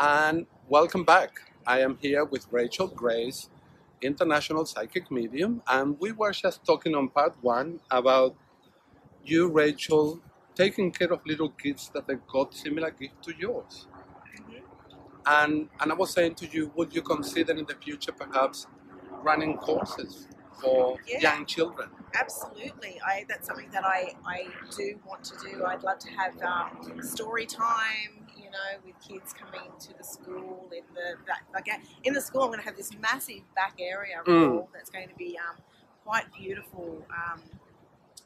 and welcome back. I am here with Rachel Grace, international psychic medium, and we were just talking on part one about you, Rachel, taking care of little kids that have got similar gift to yours. And and I was saying to you, would you consider in the future perhaps running courses for Yeah. young children? Absolutely, I that's something that I I do want to do. I'd love to have um, story time, you know, with kids coming to the school in the back. Like in the school, I'm going to have this massive back area Mm. that's going to be um, quite beautiful. Um,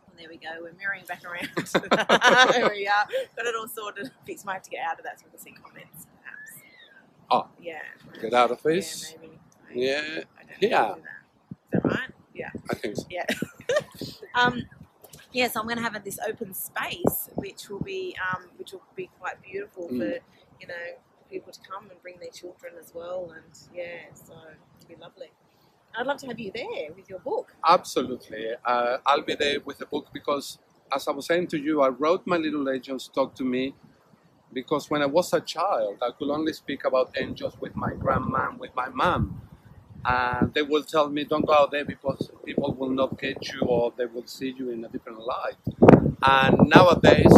and there we go. We're mirroring back around. there we are. Got it all sorted. Fixed. Might have to get out of that so we can see comments, perhaps. Oh. yeah. Get out of Yeah, this. maybe. Yeah, I don't know how to yeah. that. Is that right? Yeah. I think so. Yeah. um, yeah, so I'm going to have this open space, which will be um, which will be quite beautiful Mm. for you know people to come and bring their children as well, and yeah, so it'll be lovely. I'd love to have you there with your book. Absolutely. Uh, I'll be there with the book because, as I was saying to you, I wrote My Little Angels Talk to Me because when I was a child, I could only speak about angels with my grandma with my mom. And they will tell me, don't go out there because people will not get you or they will see you in a different light. And nowadays,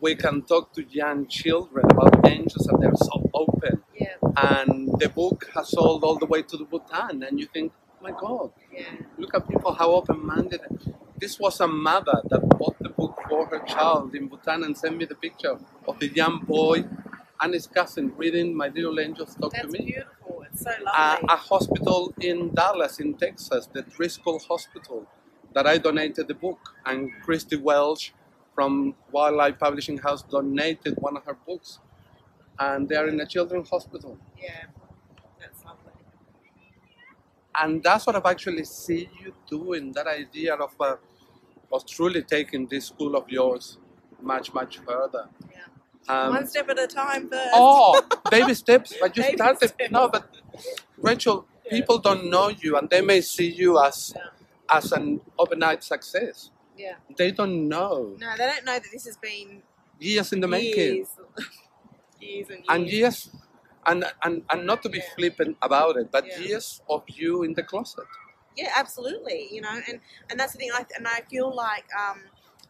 we can talk to young children about angels and they're so open. Yeah, And the book has sold all the way to the Bhutan. And you think, my God, yeah, Look at people how open-minded. This was a mother that bought the book for her child in Bhutan and sent me the picture of the young boy and his cousin reading My Little Angels Talk that's to Me. beautiful. So A, a hospital in Dallas, in Texas, the Driscoll Hospital, that I donated the book, and Christy Welsh from White Light Publishing House donated one of her books, and they are in a children's hospital. yeah, that's lovely. and that's what I've actually seen you doing. That idea of uh, of truly taking this school of yours much much further. Yeah, Um, one step at a time first. oh, baby steps, but you Baby started. steps. No, but Rachel, people don't know you, and they may see you as Yeah. as an overnight success. yeah. They don't know No, they don't know that this has been years in the making, years, years and years. and years. And, and, and not to be Yeah. flippant about it, but Yeah. years of you in the closet. Yeah, absolutely. You know, and and that's the thing. I, and I feel like um,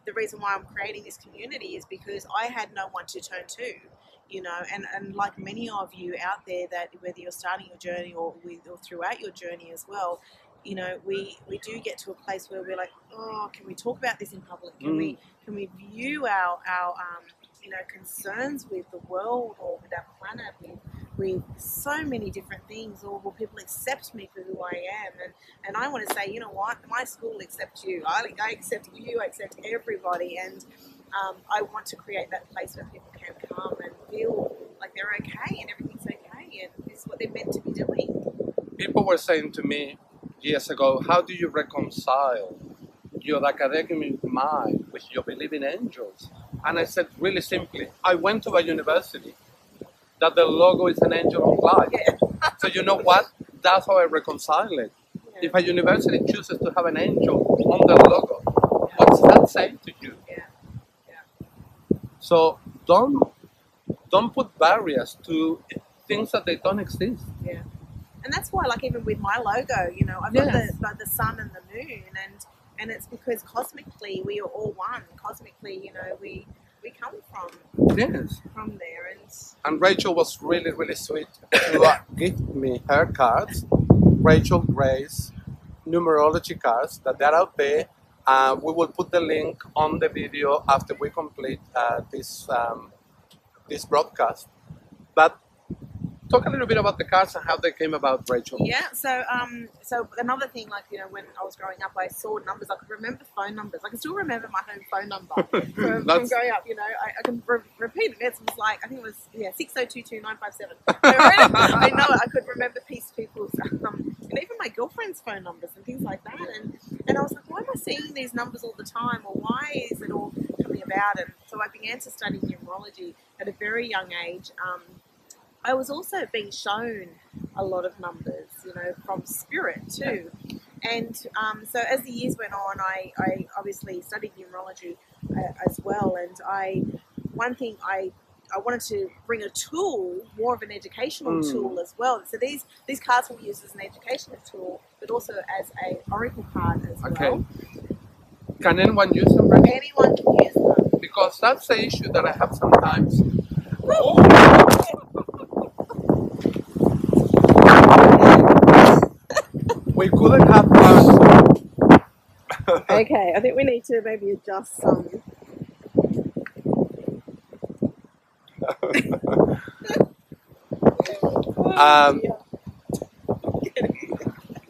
the reason why I'm creating this community is because I had no one to turn to. You know, and, and like many of you out there, that whether you're starting your journey or with or throughout your journey as well, you know, we we do get to a place where we're like, oh, can we talk about this in public? Can we can we view our our um, you know concerns with the world or with our planet with with so many different things? Or will people accept me for who I am? And and I want to say you know what? My school accepts you. I, I accept you. I accept everybody. And um, I want to create that place where people can come and feel like they're okay and everything's okay and this is what they're meant to be doing people were saying to me years ago, how do you reconcile your academic mind with your belief in angels? And I said, really simply, I went to a university that the logo is an angel of light. yeah, So you know what? That's how I reconcile it. yeah, If a university chooses to have an angel on the logo, what's that saying to you? So don't don't put barriers to things that they don't exist. Yeah, and that's why, like, even with my logo, you know, I've got the, like, the sun and the moon, and and it's because cosmically we are all one. Cosmically, you know, we we come from Yes. from there, and And Rachel was really, really sweet to uh, give me her cards, Rachel Grace numerology cards that they're out there. Uh, we will put the link on the video after we complete uh, this um, this broadcast. But talk a little bit about the cards and how they came about, Rachel. Yeah. So, um, so another thing, like you know, when I was growing up, I saw numbers. I could remember phone numbers. I can still remember my home phone number from, from growing up. You know, I, I can re- repeat it. It was like I think it was yeah six zero two two nine five seven. I know it. I could remember piece people's um, and even my girlfriend's phone numbers and things like that. And and I was like, why am I seeing these numbers all the time, or why is it all coming about? And so I began to study numerology at a very young age. Um, I was also being shown a lot of numbers, you know, from spirit too. And um, so as the years went on, I, I obviously studied numerology uh, as well. And I, one thing I, I wanted to bring a tool, more of an educational Mm. tool as well. So these these cards will be used as an educational tool, but also as a oracle card as Okay. well. Can anyone use them, Rachel? Anyone can use them. Because that's the issue that I have sometimes. We couldn't have cards. okay, I think we need to maybe adjust some. Um,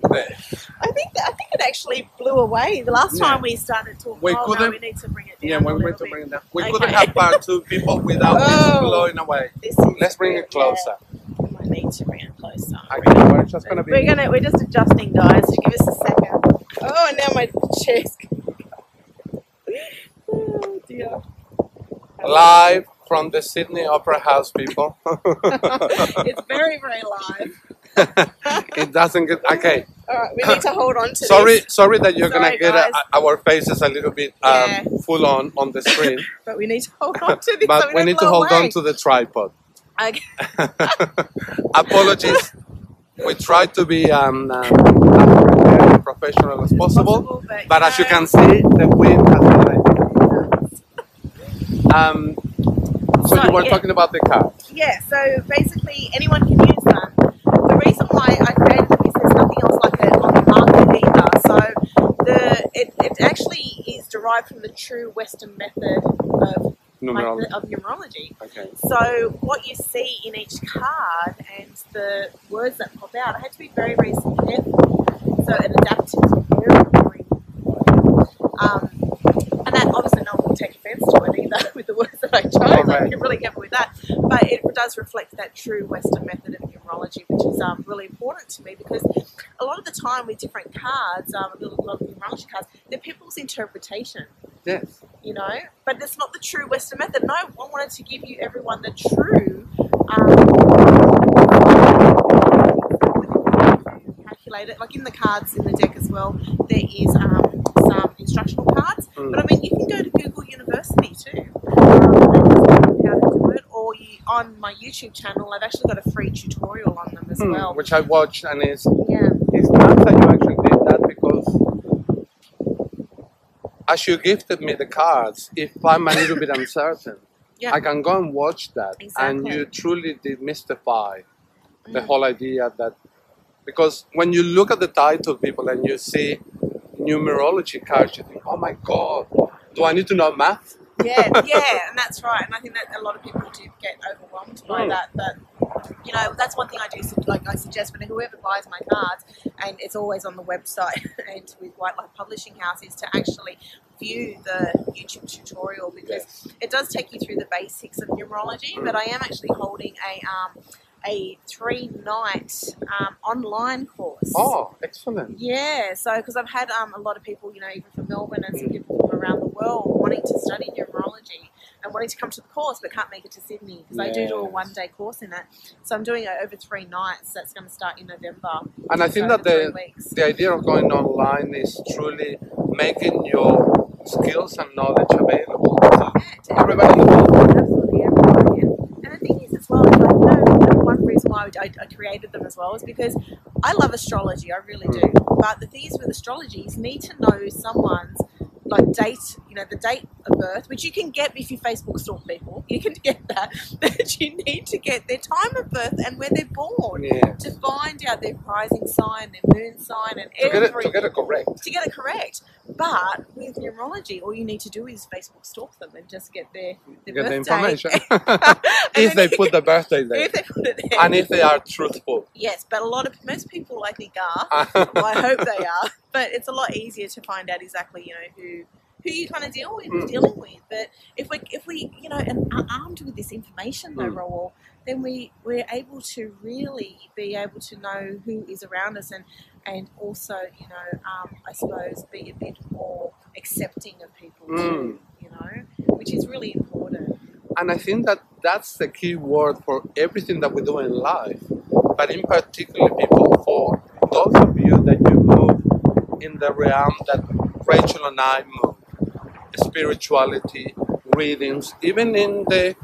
I think that, I think it actually blew away the last Yeah. time we started talking. We oh, couldn't- we need to bring it down. yeah, we went to bit. bring it down. We Okay. couldn't have part two people without Oh. blowing away. Let's bring it closer. Yeah. We might need to bring it closer. Okay, we're just gonna be We're gonna we're just adjusting, guys. So give us a second. Oh, and now my chest. oh dear. live from the Sydney Opera House, people. it's very very live. it doesn't get okay. All right, we need to hold on to Sorry, this, sorry that you're Sorry, gonna get guys. uh, our faces a little bit um, Yeah. full on on the screen, but we need to hold on to this. so but we need to hold away. on to the tripod. Okay. Apologies. We try to be um, um, and professional as possible, but, but as you can see, the wind has died. Um, so you were yeah. talking about the car. Yeah, so basically anyone can use that. The reason why I created them is there's nothing else like it on the market either. So the it, it actually is derived from the true Western method of Numerology. like, of numerology. Okay. So what you see in each card and the words that pop out, I had to be very, very careful. So it adapted to every um, and that obviously no one will take offence to it either with the words that I chose. Alright. I be really careful with that. But it does reflect that true Western method of numerology, which is um, really important to me because a lot of the time with different cards, um, a lot of numerology cards, they're people's interpretation Yes. you know. But it's not the true Western method. No, I wanted to give you everyone the true. Um, calculate it like in the cards in the deck as well. There is um, some instructional cards, Mm. but I mean you can go to Google University too. Um, and how to do it, or you, on my YouTube channel, I've actually got a free tutorial on them as Hmm, well. Which I watched, and it's yeah, it's nice that you actually did that because as you gifted me the cards, if I'm a little bit uncertain, yeah, I can go and watch that, and you truly demystify the Mm. whole idea that because when you look at the title, people, and you see numerology cards, you think, oh my god, do I need to know math? Yeah, yeah, and that's right. And I think that a lot of people do get overwhelmed by Mm. that. But you know, that's one thing I do. Like I suggest when whoever buys my cards, and it's always on the website and with White Light Publishing House, is to actually view the YouTube tutorial because it does take you through the basics of numerology. But I am actually holding a um, a three night um, online course. Oh, excellent. Yeah, so because I've had um, a lot of people, you know, even from Melbourne and some people from around the world wanting to study numerology and wanting to come to the course but can't make it to Sydney because I do do a one day course in it. So I'm doing it over three nights. That's going to start in November. And I think that the the idea of going online is truly making your skills and knowledge available to everybody in the world. Absolutely everyone. Yeah. And the thing is, as well, is like, you know, and one reason why I, I created them as well is because I love astrology. I really hmm. do. But the thing is with astrology is you need to know someone's like date, you know, the date of birth, which you can get if you Facebook stalk people. You can get that. But you need to get their time of birth and when they're born Yeah. to find out their rising sign, their moon sign, and To get it everything to get it correct. to get it correct. But with numerology, all you need to do is Facebook stalk them and just get their, their Get the information. If they put the birthday there. if they put it there. And if they are truthful. yes, but a lot of most people I think are. I hope they are. But it's a lot easier to find out exactly, you know, who who you kind of deal with, Mm. dealing with. But if we, if we, you know, and are armed with this information, though, Mm. Raul, then we we're able to really be able to know who is around us, and and also, you know, um, I suppose be a bit more accepting of people too, you know, which is really important. And I think that that's the key word for everything that we do in life. But in particular, people, for those of you that you move in the realm that Rachel and I move, spirituality, readings, even in the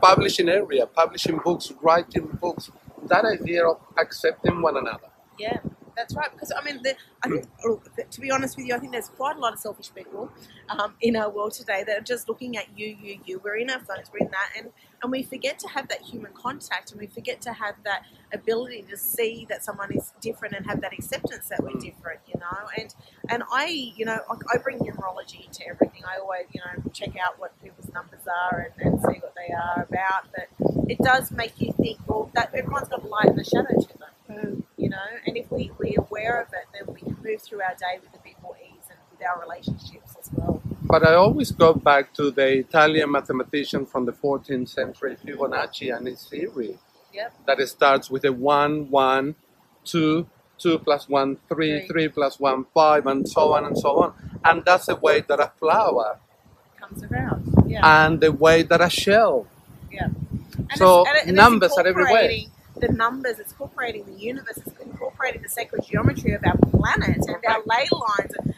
publishing area, publishing books, writing books, that idea of accepting one another. Yeah, that's right. Because I mean, the, I think to be honest with you, I think there's quite a lot of selfish people um, in our world today that are just looking at you, you, you. We're in our phones, we're in that, and and we forget to have that human contact, and we forget to have that ability to see that someone is different and have that acceptance that we're Mm. different. You know, and and I, you know, I, I bring numerology into everything. I always, you know, check out what people's numbers are and, and see what they are about. But it does make you think, well, that everyone's got a light and a shadow to them mm. you know and if we, we're aware of it then we can move through our day with a bit more ease and with our relationships as well But I always go back to the Italian mathematician from the 14th century, Fibonacci, and his theory. Yep. That it starts with a 1, 1, 2, 2 plus 1, 3, Three. 3 plus 1, 5, and so on and so on. And that's the way that a flower, comes around yeah and the way that a shell. and so and it- and it's numbers are everywhere. the numbers it's incorporating the universe it's incorporating the sacred geometry of our planet and our ley lines and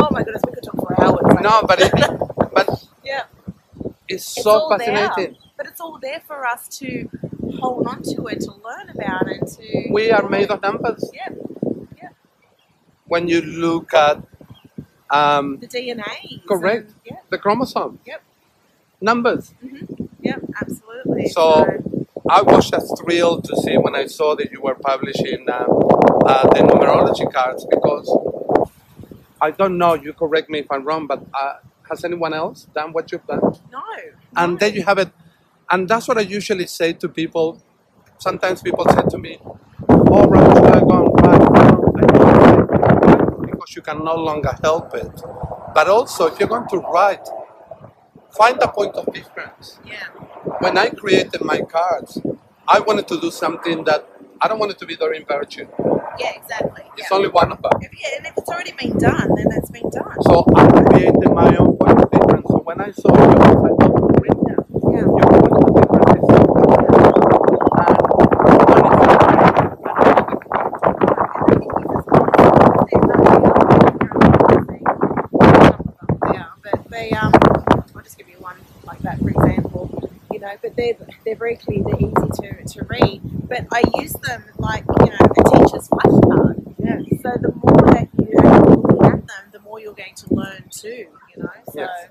oh my goodness we could talk for hours like- No, but it, but yeah it's It's so all there. fascinating. but it's all there for us to hold on to it to learn about and to We are made of numbers. yeah When you look at um, the DNA Correct. yeah the chromosome, Yep. numbers. Yep, absolutely. So- I was just thrilled to see when I saw that you were publishing um, uh, the numerology cards because I don't know, you correct me if I'm wrong, but uh, has anyone else done what you've done? no, And no. then you have it, and that's what I usually say to people. Sometimes people say to me, Oh, Ron, should I go and write? No, I don't write because you can no longer help it. But also, if you're going to write, find a point of difference yeah, when I created my cards, I wanted to do something that I don't want it to be Doreen Virtue. yeah, exactly. It's yeah. only one of them. If, yeah, and if it's already been done, then it's been done. So I created my own point of difference. So when I saw yours, I thought, oh, brilliant. Yeah, Your point of difference is so yeah, but they um, I'll just give you one like that for example. You know, but they're they're very clear, they're easy to, to read. But I use them like you know a teacher's flashcard. Yeah. So the more that you looking at them, the more you're going to learn too. You know, so Yes.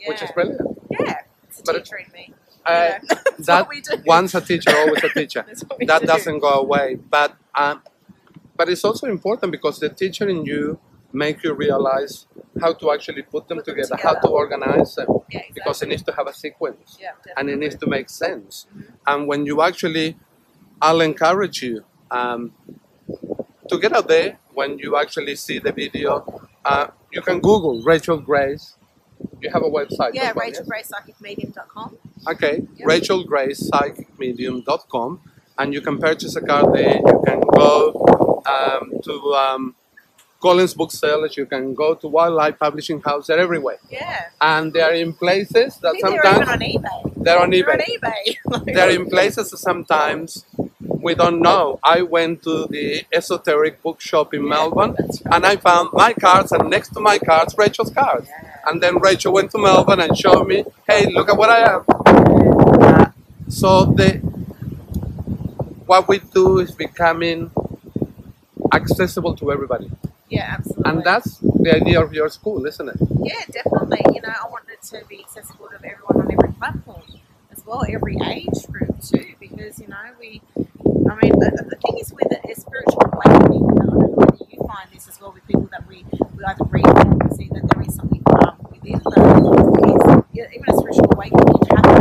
yeah, Which is brilliant. yeah, it's a But it- teacher in me. Uh, Yeah. That what we do. once a teacher, always a teacher. That's what we that do. doesn't go away. But um, but it's also important because the teacher in you make you realize how to actually put them, Put them together, how to organize them, Yeah, exactly. because it needs to have a sequence. yeah, and it needs to make sense. Mhm. And when you actually, I'll encourage you um, to get out there when you actually see the video. Uh, you can Google Rachel Grace. You have a website. Yeah, well, Rachel Grace Psychicmedium.com. yes? Okay. Rachel Grace PsychicMedium.com, and you can purchase a card there. You can go um, to um, Collins Booksellers. You can go to White Light Publishing House. They're everywhere, Yeah. and they are in places that think they're even sometimes on eBay. they're on They're eBay. on eBay. Like- they're in places that sometimes we don't know. I went to the esoteric bookshop in Yeah, Melbourne and I found my cards and next to my cards Rachel's cards. And then Rachel went to Melbourne and showed me, hey, look at what I have. So the what we do is becoming accessible to everybody. Yeah, absolutely. And that's the idea of your school, isn't it? Yeah, definitely. You know, I want it to be accessible to everyone on every platform as well, every age group too, because, you know, we, I mean, the, the thing is with it is spiritual awakening. You know, you find this as well with people that we, we either read from and see that there is something um, within them. Even a spiritual awakening, you have to.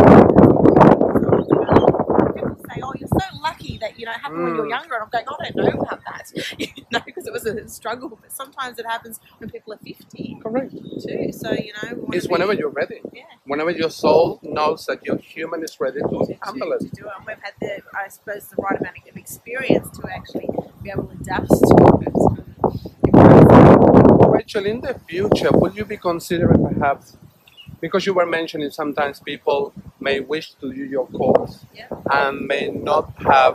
People say, oh, you're so lucky that you know it happened when you're Mm. younger. And I'm going, I don't know about that, you know, because it was a struggle. But sometimes it happens when people are 50 Correct. too. So you know, It's be- whenever you're ready. yeah. Whenever your soul knows that your human is ready to to, handle it. to do it. And we've had the, I suppose, the right amount of experience to actually be able to adapt to it. Rachel, in the future, will you be considering perhaps, because you were mentioning sometimes people may wish to do your course Yeah. and may not have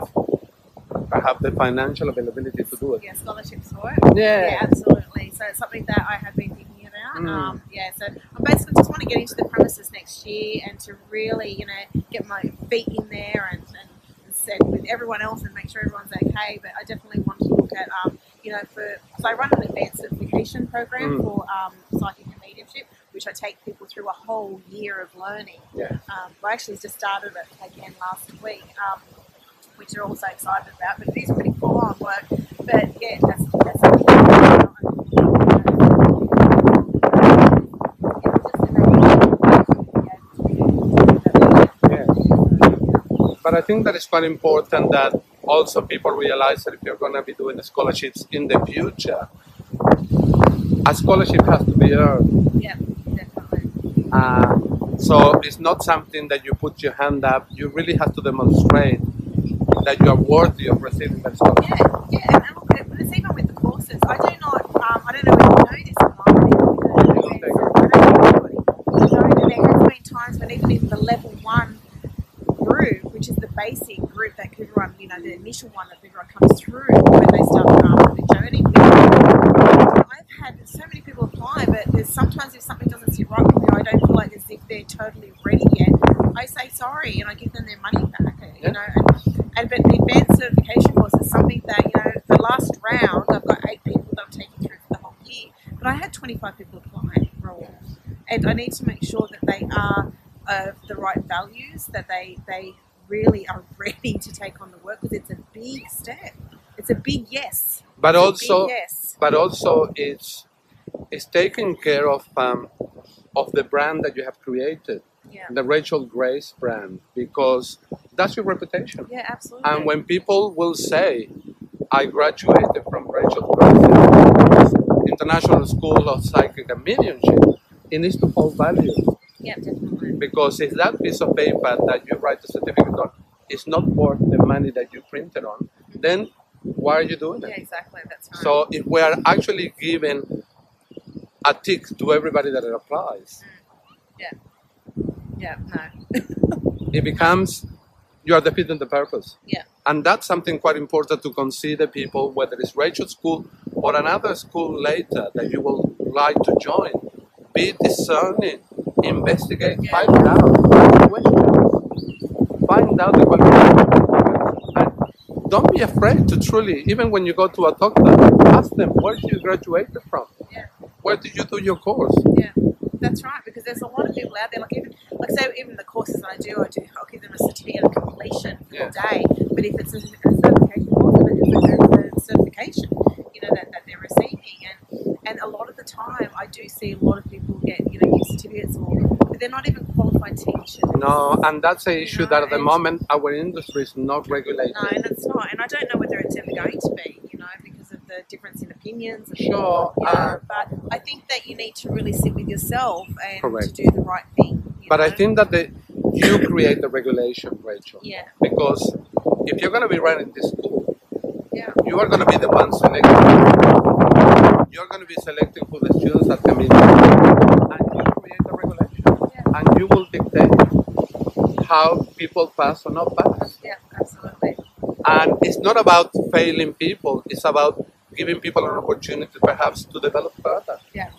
perhaps the financial availability to do it? yeah, scholarships for it. Yeah. Yeah, absolutely. So it's something that I have been thinking about. Mm. Um, yeah, so I basically just want to get into the premises next year and to really, you know, get my feet in there and, and, and set with everyone else and make sure everyone's okay. But I definitely want to look at, um, you know, for so I run an advanced certification program Mm. for um, psychic and mediumship, which I take people through a whole year of learning. Yeah. Um, I actually just started it again last week. Um, which they're also excited about, but it is pretty full on work. But yeah, that's, that's Yeah. But I think that it's quite important that also people realize that if you're going to be doing scholarships in the future, a scholarship has to be earned. Yeah, definitely. Uh, so it's not something that you put your hand up. You really have to demonstrate that you are worthy of receiving that scholarship. Yeah, yeah, and, it's even with the courses. I do not, um, I don't know if you know this but even with the events, I don't know, there has been times when even in the level one group, which is the basic group that everyone, you know, the initial one that everyone comes through when they start um, the journey with. I've had so many people apply, but there's sometimes if something doesn't sit right with me, or I don't feel like as if they're totally ready yet. I say sorry and I give them their money back. You Yeah. know, and, and but the advanced certification course is something that you know the last round I've got eight people that I'm taking through for the whole year, but I had 25 people apply for all, and I need to make sure that they are of the right values, that they they really are ready to take on the work because it's a big step. It's a big yes. But It's also, yes. but also, it's it's taking care of um, of the brand that you have created, Yeah. the Rachel Grace brand, because that's your reputation. Yeah, absolutely. And when people will say, I graduated from Rachel Grace International School of Psychic and Mediumship, it needs to hold value. Yeah, definitely. Because if that piece of paper that you write the certificate on is not worth the money that you printed on, mm-hmm. then why are you doing Yeah, it? exactly. That's right. So if we are actually giving a tick to everybody that it applies, mm. yeah, no. it becomes you are defeating the purpose. Yeah. And that's something quite important to consider people, whether it's Rachel School or another school later that you will like to join. Be discerning, investigate, find out, questions, find out the qualifications. And don't be afraid to truly, even when you go to a doctor, ask them where did you graduate from? Yeah. Where did you do your course? Yeah, that's right. Because there's a lot of people out there, like even like say even the courses I do, I do I'll give them a certificate of completion for Yeah. the day. But if it's a, a certification course, then it's a, a certification, you know, that, that they're receiving. And and a lot of the time, I do see a lot of people get you know give certificates, or, but they're not even qualified teachers. No, and that's an issue that at the moment our industry is not regulated. No, and it's not. And I don't know whether it's ever going to be, you know, because of the difference in opinions. Sure, you know, uh, but I think that you need to really sit with yourself and Correct. to do the right thing. But I think that the, you create the regulation, Rachel. Yeah, Because if you're going to be running this school, yeah, you are going to be the one selecting. You're going to be selecting who the students that come in. And you create the regulation. yeah, And you will dictate how people pass or not pass. yeah, absolutely. And it's not about failing people, it's about giving people an opportunity perhaps to develop further. Yeah.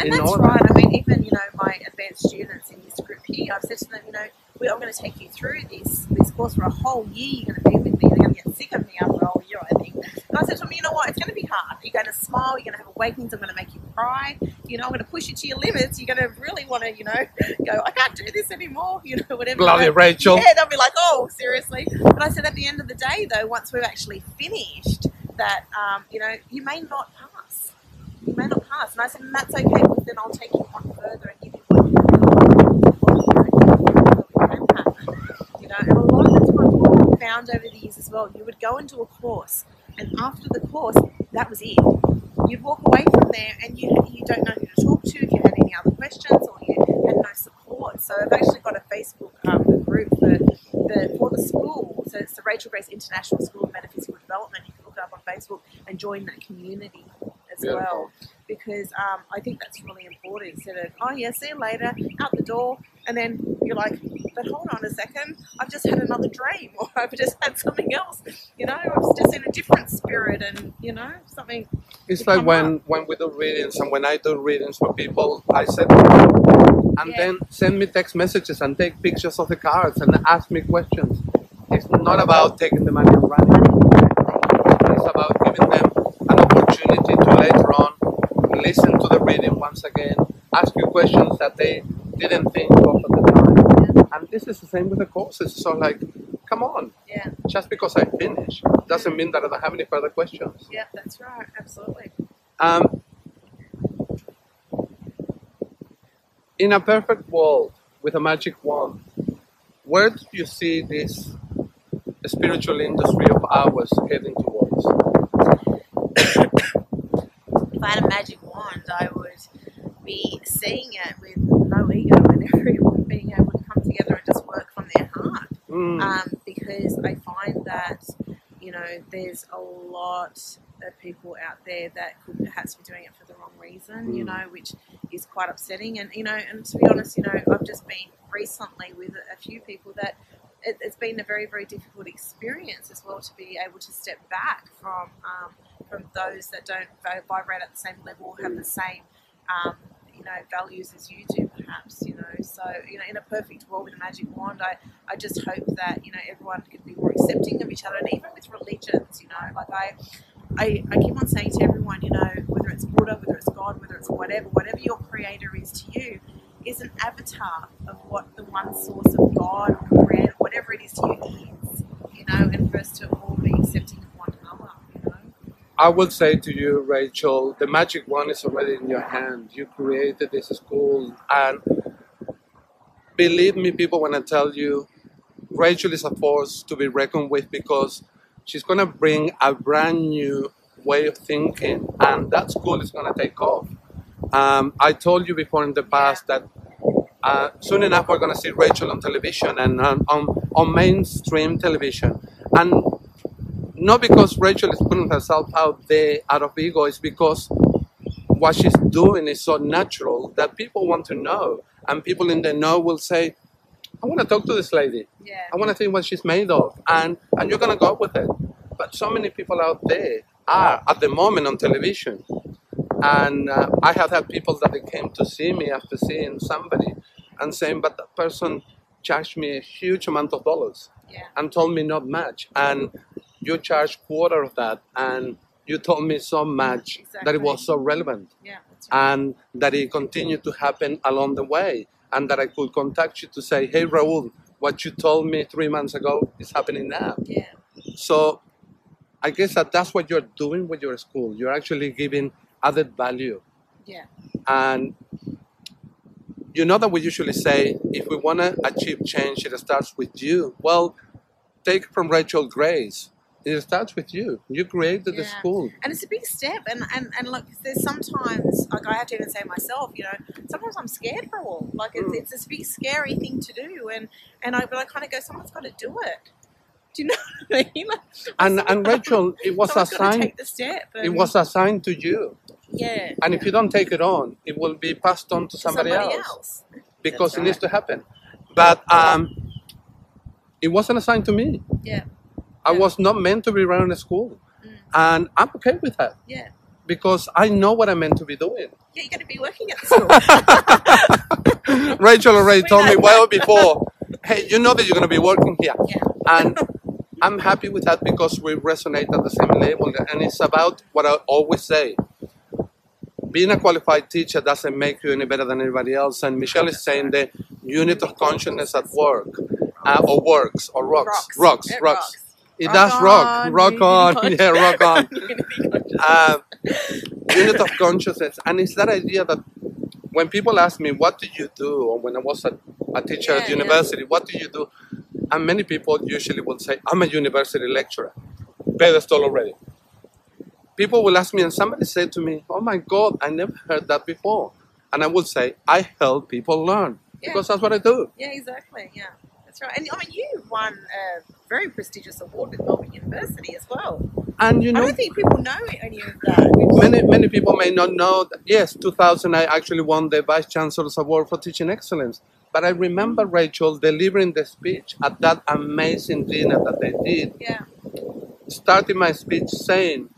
And that's order. right. I mean, even you know, my advanced students in this group here, I've said to them, you know, we, I'm going to take you through this this course for a whole year. You're going to be with me. You're going to get sick of me after a whole year, I think. And I said to them, you know what? It's going to be hard. You're going to smile. You're going to have awakenings. I'm going to make you cry. You know, I'm going to push you to your limits. You're going to really want to, you know, go. I can't do this anymore. You know, whatever. Love But- Rachel. Yeah, they'll be like, oh, seriously. But I said, at the end of the day, though, once we've actually finished, that um, you know, you may not pass. You may not pass, and I said, and that's okay because then I'll take you on further and give you what you really want, what you can happen. You know, and a lot of the time, found over the years as well, you would go into a course, and after the course, that was it. You'd walk away from there, and you you don't know who to talk to if you had any other questions, or you had no support. So I've actually got a Facebook um, group for the for the school. So it's the Rachel Grace International School of Metaphysical Development. You can look it up on Facebook and join that community as Beautiful. well because um, I think that's really important. Instead of oh yeah, see you later, out the door, and then you're like, but hold on a second, I've just had another dream, or I've just had something else. You know, I've just in a different spirit, and you know something. It's like when, when we do readings and when I do readings for people, I said, and Yeah. then send me text messages and take pictures of the cards and ask me questions. It's not about taking the money and running. It's about giving them an opportunity to later on listen to the reading once again, ask you questions that they didn't think of at the time. And this is the same with the courses. So like, come on, Yeah, just because I finish doesn't mean that I don't have any further questions. yeah, that's right, absolutely. Um, in a perfect world with a magic wand, where do you see this spiritual industry of ours heading towards? If I had a magic wand, I would be seeing it with no ego and everyone being able to come together and just work from their heart. Mm, um, because I find that you know there's a lot of people out there that could perhaps be doing it for the wrong reason, you Mm. know, which is quite upsetting. And you know, and to be honest, you know, I've just been recently with a few people that it, it's been a very very difficult experience as well to be able to step back from um, from those that don't vibrate at the same level, have the same um, you know values as you do perhaps you know. So you know in a perfect world with a magic wand I, I just hope that you know everyone can be more accepting of each other and even with religions you know. Like I I, I keep on saying to everyone you know whether it's Buddha whether it's God whether it's whatever whatever your creator is to you is an avatar of what the one source of God or creator whatever it is to you is you know. And us to all be accepting of one another you know I will say to you, Rachel, the magic wand is already in your hand. You created this school, and believe me, people, when I tell you, Rachel is a force to be reckoned with because she's going to bring a brand new way of thinking, and that school is going to take off. Um, I told you before in the past that uh, soon enough we're going to see Rachel on television and um, on, on mainstream television. And not because Rachel is putting herself out there out of ego, it's because what she's doing is so natural that people want to know. And people in the know will say, I want to talk to this lady. yeah I want to see what she's made of. And, and you're going to go with it. But so many people out there are at the moment on television. And uh, I have had people that they came to see me after seeing somebody and saying, but that person charged me a huge amount of dollars yeah and told me not much. And you charged quarter of that. And you told me so much that it was so relevant yeah right. and that it continued to happen along the way and that I could contact you to say, hey, Raul, what you told me three months ago is happening now. yeah So I guess that that's what you're doing with your school. You're actually giving added value. yeah And you know that we usually say if we want to achieve change, it starts with you. Well, take from Rachel Grace. It starts with you. You created the school. and it's a big step and and, and look there's sometimes like i have to even say myself you know sometimes i'm scared for all like it's, Mm. it's this big scary thing to do and and i but i kind of go someone's got to do it do you know what i mean Like, And, and Rachel, it was assigned. take the step It was assigned to you. yeah And if you don't take it on, it will be passed on to to somebody, else, because That's it needs to happen. But um, it wasn't assigned to me. yeah I was not meant to be running a school, Mm. and I'm okay with that. Yeah. Because I know what I'm meant to be doing. yeah you're going to be working at the school. Rachel already We told me well before, hey, you know that you're going to be working here, yeah. And I'm happy with that because we resonate at the same level, and it's about what I always say. Being a qualified teacher doesn't make you any better than anybody else. And Michelle is saying the unit of consciousness at work, uh, or works, or rocks, rocks, It rocks. It Rock does rock, on, rock unity on, conscious. yeah, rock on. Unity conscious. Um, unit of consciousness, and it's that idea that when people ask me, "What do you do?" or when I was a, a teacher Yeah, at yeah. university, "What do you do?" And many people usually will say, I'm a university lecturer. Pedestal already. People will ask me, and somebody said to me, Oh my God, I never heard that before. And I will say, I help people learn Yeah. because that's what I do. Yeah, exactly. Yeah, that's right. And I mean, you won a very prestigious award with Melbourne University as well. And you know, I don't think people know any of that. many many people may not know that yes 2000 i actually won the vice chancellor's award for teaching excellence. But i remember rachel delivering the speech at that amazing dinner that they did. Yeah, starting my speech saying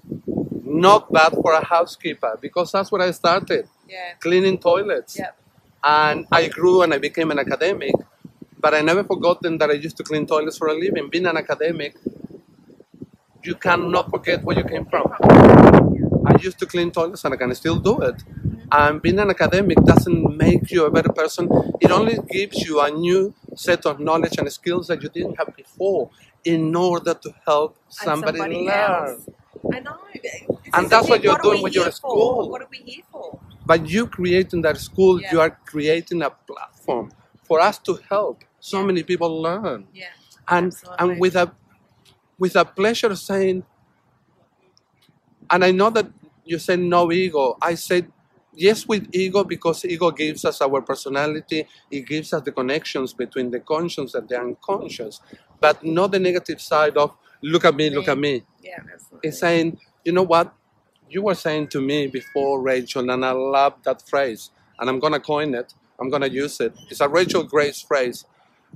not bad for a housekeeper because that's what i started. Yeah, cleaning toilets. Yeah, and i grew and i became an academic but i never forgotten that i used to clean toilets for a living being an academic you cannot forget where you came from I used to clean toilets and I can still do it. And being an academic doesn't make you a better person. It only gives you a new set of knowledge and skills that you didn't have before in order to help And somebody, learn. else. I know. And that's what you're are doing with your school. What are we here for? By you creating that school, Yeah. you are creating a platform for us to help so Yeah. many people learn. Yeah, And Absolutely. and with a with a pleasure saying and I know that you said no ego. I said yes with ego because ego gives us our personality, it gives us the connections between the conscious and the unconscious, but not the negative side of look at me, look at me. yeah, absolutely. It's saying, you know what? You were saying to me before, Rachel, and I love that phrase, and I'm gonna coin it, I'm gonna use it. It's a Rachel Grace phrase.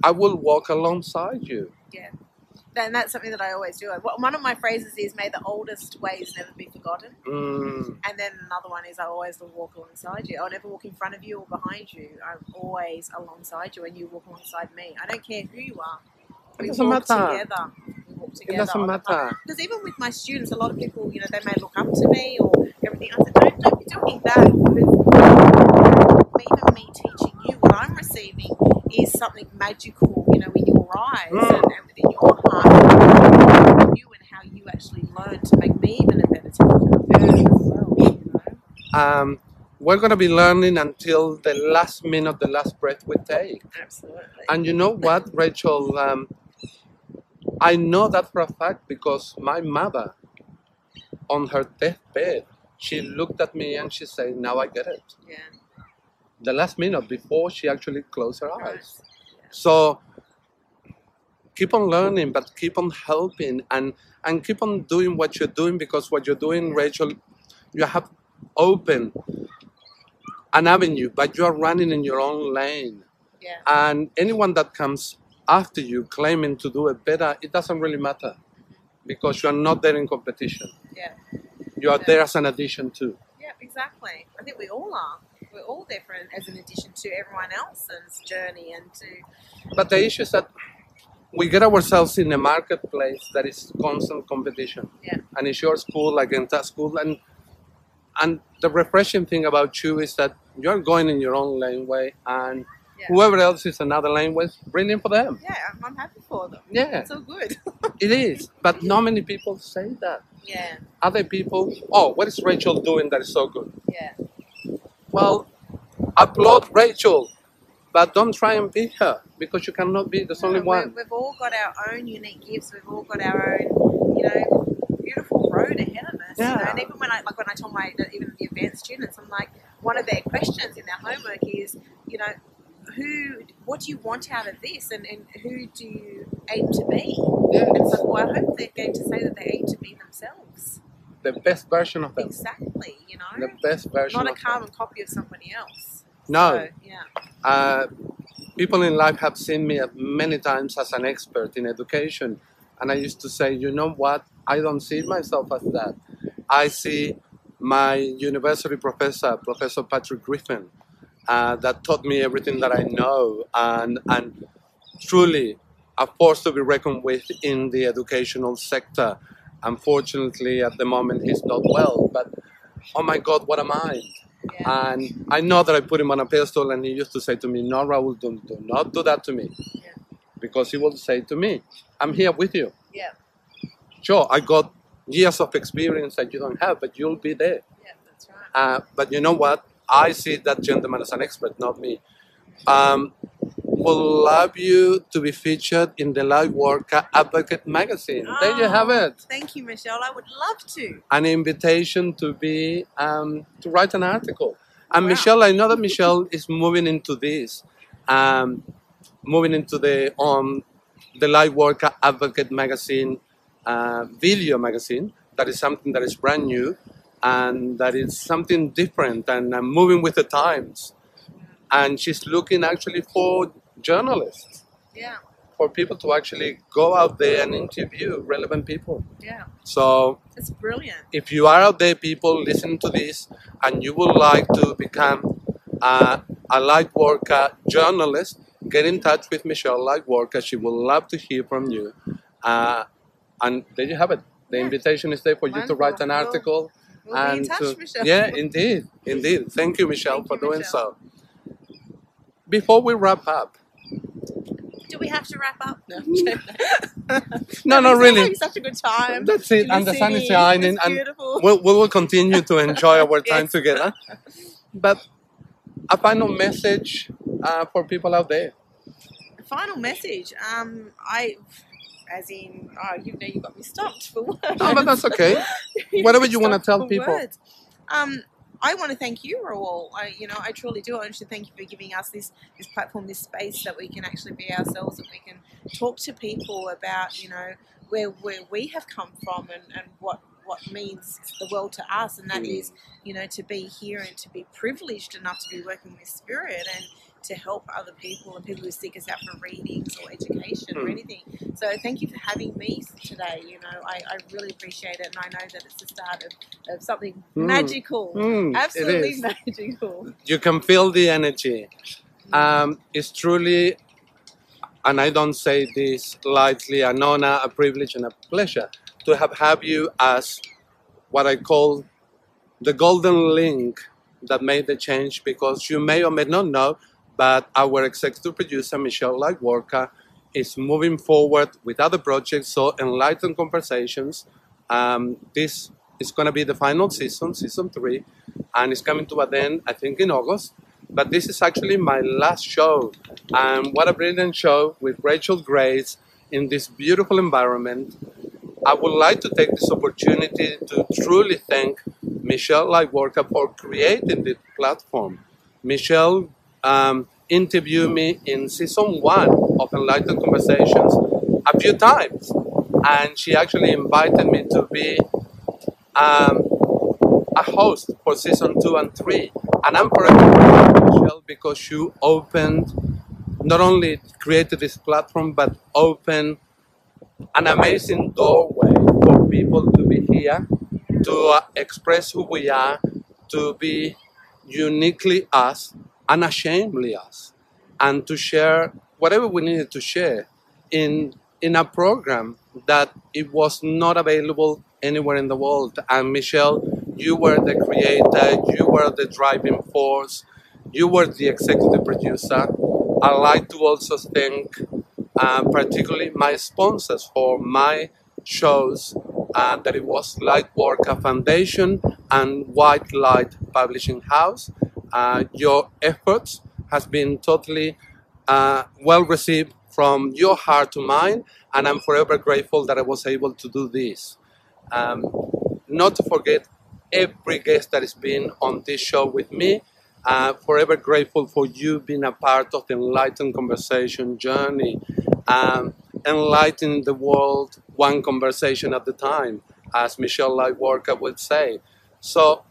I will walk alongside you. Yeah. And that's something that I always do. One of my phrases is, may the oldest ways never be forgotten. Mm, And then another one is, I always will walk alongside you. I'll never walk in front of you or behind you. I'm always alongside you and you walk alongside me. I don't care who you are. We doesn't walk matter. together. We walk it doesn't on the path. matter. Because even with my students, a lot of people, you know, they may look up to me or everything. I said, don't, don't be doing that. Because even me teaching you, what I'm receiving is something magical, you know, in your eyes Mm. and, and within your heart. You and how you actually learn to make me even a better teacher as well, you know. Um, we're gonna be learning until the last minute, the last breath we take. Absolutely. And you know what, Rachel? Um, I know that for a fact because my mother, on her deathbed, she looked at me and she said, "Now I get it." yeah. The last minute before she actually closed her eyes. So keep on learning, but keep on helping and and keep on doing what you're doing because what you're doing, Rachel, you have opened an avenue, but you are running in your own lane. Yeah. And anyone that comes after you claiming to do it better, it doesn't really matter because you are not there in competition. Yeah. You are Yeah. there as an addition to. Yeah, exactly. I think we all are. We're all different as an addition to everyone else's journey and to But the issue is that we get ourselves in a marketplace that is constant competition. Yeah. And it's your school against that school. And and the refreshing thing about you is that you're going in your own lane way and Yeah. whoever else is another laneway, brilliant for them. yeah, I'm, happy for them. Yeah, It's all good. it is. But not many people say that. yeah, Other people, oh, what is Rachel doing that is so good? yeah, Well, applaud Rachel, but don't try and be her because you cannot be. There's only one. We've, all got our own unique gifts. We've all got our own, you know, road ahead of us. You know? And even when I like when I tell my even the advanced students, I'm like, one of their questions in their homework is, you know, who, what do you want out of this, and, and who do you aim to be? Yes. And so, well, I hope they're going to say that they aim to be themselves. The best version of them. Exactly. You know, The best version not a of them. carbon copy of somebody else. No. So, yeah. Uh, people in life have seen me many times as an expert in education, and I used to say, you know what? I don't see myself as that. I see my university professor, Professor Patrick Griffin, uh, that taught me everything that I know, and and truly a force to be reckoned with in the educational sector. Unfortunately, at the moment, he's not well, but oh my God, what a mind! Yeah. And I know that I put him on a pedestal, and he used to say to me, No, Raul, do, do not do that to me. Yeah. Because he will say to me, I'm here with you. yeah. Sure, I got years of experience that you don't have, but you'll be there. Yeah. That's right. Uh, but you know what? I see that gentleman as an expert, not me. Um, would love you to be featured in the Light Worker Advocate magazine. there you have Oh, it. Thank you, Michelle. I would love to. An invitation to be um, to write an article. And Wow. Michelle, I know that Michelle is moving into this, um, moving into the um, the Light Worker Advocate magazine, uh, video magazine. That is something that is brand new, and that is something different and uh, moving with the times. And she's looking actually for journalists, Yeah, for people to actually go out there and interview relevant people. yeah. So It's brilliant. if you are out there, people listening to this, and you would like to become uh, a light worker journalist, get in touch with Michelle Lightworker. She would love to hear from you. Uh, and there you have it. The Yeah. invitation is there for you to write an article. We'll be in and touch, to- Michelle. Yeah, indeed, indeed. Thank you, Michelle, Thank for you, doing Michelle. so. Before we wrap up, Do we have to wrap up? No, no, I'm really. having such a good time. That's it, and the sun is shining, and we'll, we will continue to enjoy our time Yes. together. But a final message uh, for people out there. Final message. Um, I, as in, oh, you know, you got me stumped for words. Oh, but that's okay. Whatever you wanna tell people. Um, I want to thank you, Raul. I, you know, I truly do. I want to thank you for giving us this this platform, this space that we can actually be ourselves, that we can talk to people about, you know, where where we have come from and, and what what means the world to us, and that Mm. is, you know, to be here and to be privileged enough to be working with Spirit and to help other people and people who seek us out for readings or education or Mm. anything. So thank you for having me today. You know, I, I really appreciate it, and I know that it's the start of, of something Mm. magical. Mm, Absolutely magical. You can feel the energy. Um, it's truly, and I don't say this lightly, an honor, a privilege, and a pleasure to have, have you as what I call the golden link that made the change because you may or may not know, but our executive producer, Michelle Lightworker, is moving forward with other projects. So, Enlightened Conversations, um, this is going to be the final season, season three, and it's coming to an end, I think, in August. But this is actually my last show. And what a brilliant show with Rachel Grace in this beautiful environment. I would like to take this opportunity to truly thank Michelle Lightworker for creating this platform. Michelle um, interviewed me in season one of Enlightened Conversations a few times, and she actually invited me to be um, a host for season two and three. And I'm forever Michelle because you opened, not only created this platform, but opened an amazing doorway for people to be here, to uh, express who we are, to be uniquely us, unashamedly us, and to share whatever we needed to share in in a program that it was not available anywhere in the world. And Michelle, you were the creator, you were the driving force, you were the executive producer. I like to also thank uh, particularly my sponsors for my shows, uh, that it was Lightworker Foundation and White Light Publishing House. Uh, your efforts has been totally uh, well received from your heart to mine, and I'm forever grateful that I was able to do this. Um, not to forget every guest that has been on this show with me. Uh, forever grateful for you being a part of the enlightened conversation journey, um, enlightening the world one conversation at a time, as Michelle Lightworker would say. So,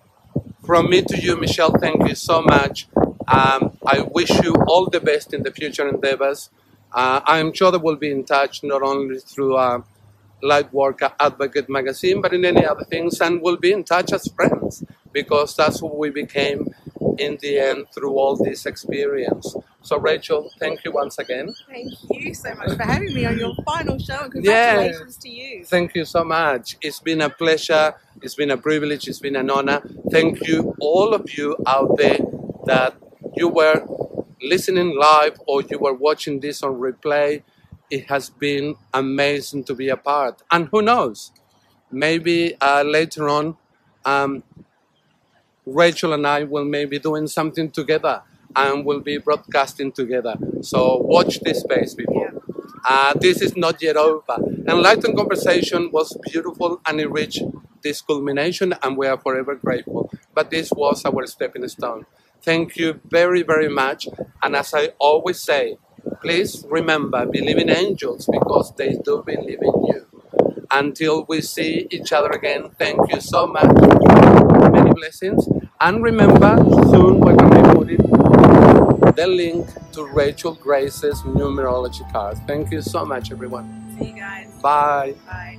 from me to you, Michelle, thank you so much. Um, I wish you all the best in the future endeavors. Uh, I'm sure that we'll be in touch not only through uh, Lightworker Advocate magazine, but in any other things, and we'll be in touch as friends because that's who we became in the end through all this experience. So, Rachel, thank you once again. Thank you so much for having me on your final show, and Yeah. congratulations to you. Thank you so much. It's been a pleasure. It's been a privilege. It's been an honor. Thank you, all of you out there that you were listening live or you were watching this on replay. It has been amazing to be a part. And who knows, maybe uh, later on, um, Rachel and I will maybe doing something together and we'll be broadcasting together. So watch this space, people. Uh, this is not yet over. Enlightened Conversation was beautiful and it reached this culmination, and we are forever grateful. But this was our stepping stone. Thank you very, very much. And as I always say, please remember, believe in angels because they do believe in you. Until we see each other again, thank you so much. Many blessings. And remember, soon we're going to be putting the link to Rachel Grace's numerology cards. Thank you so much, everyone. See you guys. Bye. Bye.